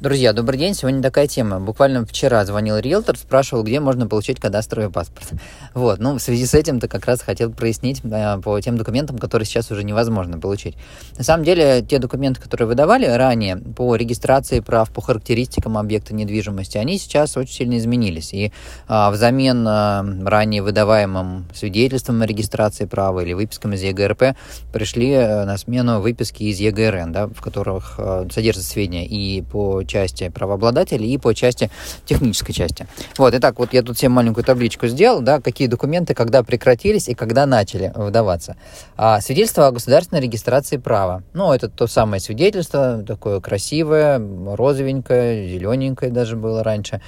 Друзья, добрый день. Сегодня такая тема. Буквально вчера звонил риэлтор, спрашивал, где можно получить кадастровый паспорт. Вот, ну, в связи с этим-то как раз хотел прояснить э, по тем документам, которые сейчас уже невозможно получить. На самом деле, те документы, которые выдавали ранее по регистрации прав, по характеристикам объекта недвижимости, они сейчас очень сильно изменились. И э, взамен э, ранее выдаваемым свидетельством о регистрации права или выпискам из ЕГРП пришли э, на смену выписки из ЕГРН, да, в которых э, содержатся сведения и по части правообладателей и по части технической части. Вот, итак, вот я тут себе маленькую табличку сделал, да, какие документы когда прекратились и когда начали выдаваться. А, свидетельство о государственной регистрации права. Ну, это то самое свидетельство, такое красивое, розовенькое, зелененькое даже было раньше.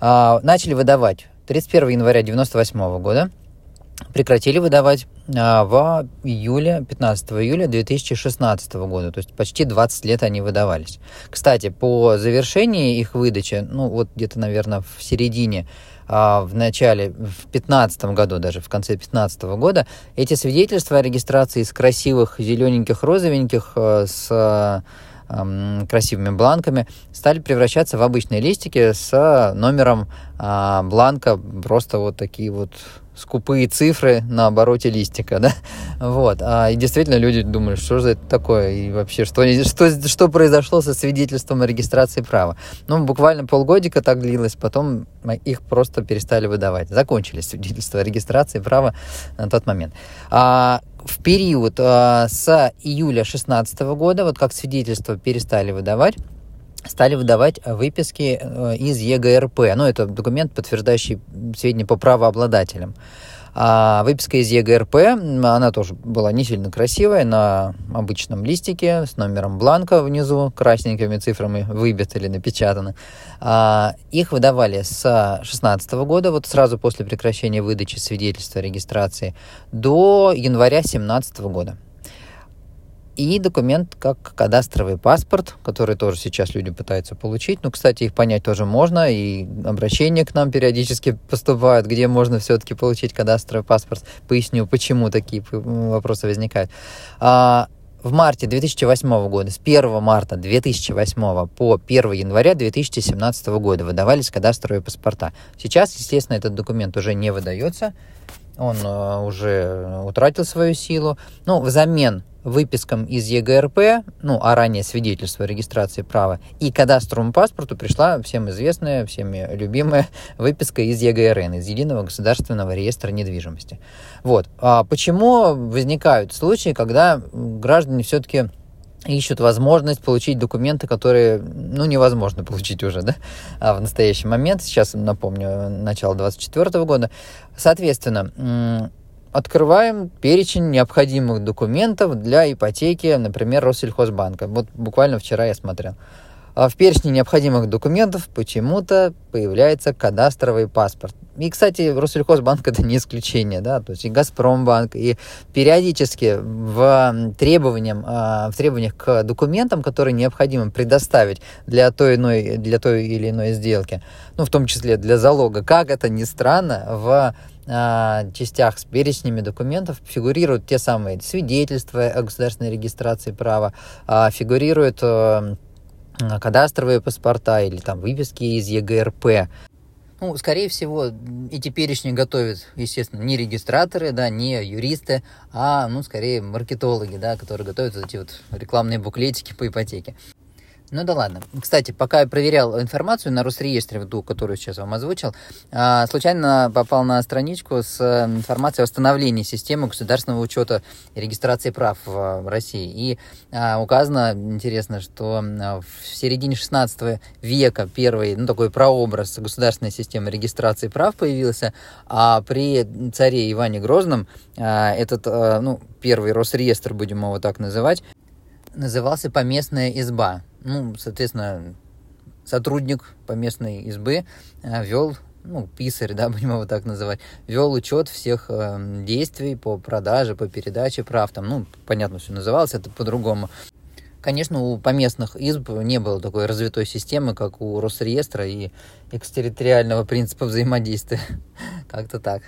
А, начали выдавать 31 января 1998 года прекратили выдавать а, в июле, 15 июля 2016 года, то есть почти 20 лет они выдавались. Кстати, по завершении их выдачи, ну вот где-то, наверное, в середине, а, в начале, в 15 году, даже в конце 15 года, эти свидетельства о регистрации из красивых зелененьких, розовеньких, а, с красивыми бланками, стали превращаться в обычные листики с номером бланка, просто вот такие вот скупые цифры на обороте листика, да, вот, а, и действительно люди думали, что же это такое, и вообще, что, что, что произошло со свидетельством о регистрации права. Ну, буквально полгодика так длилось, потом их просто перестали выдавать, закончились свидетельства о регистрации права на тот момент. А, в период а, с июля 2016 года, вот как свидетельство перестали выдавать, стали выдавать выписки э, из ЕГРП. Ну, это документ, подтверждающий сведения по правообладателям. А выписка из ЕГРП, она тоже была не сильно красивая, на обычном листике с номером бланка внизу, красненькими цифрами выбит или напечатано. А, их выдавали с 2016 года, вот сразу после прекращения выдачи свидетельства о регистрации, до января 2017 года. И документ как кадастровый паспорт, который тоже сейчас люди пытаются получить. Ну, кстати, их понять тоже можно, и обращения к нам периодически поступают, где можно все-таки получить кадастровый паспорт. Поясню, почему такие вопросы возникают. А, в марте 2008 года, с 1 марта 2008 по 1 января 2017 года выдавались кадастровые паспорта. Сейчас, естественно, этот документ уже не выдается, он э, уже утратил свою силу. Ну, взамен выпискам из ЕГРП, ну, а ранее свидетельство о регистрации права, и кадастровому паспорту пришла всем известная, всеми любимая выписка из ЕГРН, из Единого государственного реестра недвижимости. Вот. А почему возникают случаи, когда граждане все-таки ищут возможность получить документы, которые, ну, невозможно получить уже, да, а в настоящий момент, сейчас напомню, начало 24 года. Соответственно, открываем перечень необходимых документов для ипотеки, например, Россельхозбанка. Вот буквально вчера я смотрел. А в перечне необходимых документов почему-то появляется кадастровый паспорт. И, кстати, Россельхозбанк это не исключение, да, то есть и Газпромбанк, и периодически в, требованиям, а, в требованиях к документам, которые необходимо предоставить для той, иной, для той или иной сделки, ну, в том числе для залога, как это ни странно, в а, частях с перечнями документов фигурируют те самые свидетельства о государственной регистрации права, фигурируют э, кадастровые паспорта или там выписки из ЕГРП. Ну, скорее всего, эти перечни готовят, естественно, не регистраторы, да, не юристы, а, ну, скорее, маркетологи, да, которые готовят эти вот рекламные буклетики по ипотеке. Ну да ладно. Кстати, пока я проверял информацию на Росреестре, ту, которую сейчас вам озвучил, а, случайно попал на страничку с э, информацией о восстановлении системы государственного учета и регистрации прав в России. И а, указано, интересно, что в середине 16 века первый, ну, такой прообраз государственной системы регистрации прав появился, а при царе Иване Грозном а, этот, ну, первый Росреестр, будем его так называть, назывался «Поместная изба» ну, соответственно, сотрудник поместной избы э, вел, ну, писарь, да, будем его так называть, вел учет всех э, действий по продаже, по передаче прав, там, ну, понятно, все называлось это по-другому. Конечно, у поместных изб не было такой развитой системы, как у Росреестра и экстерриториального принципа взаимодействия. Как-то так.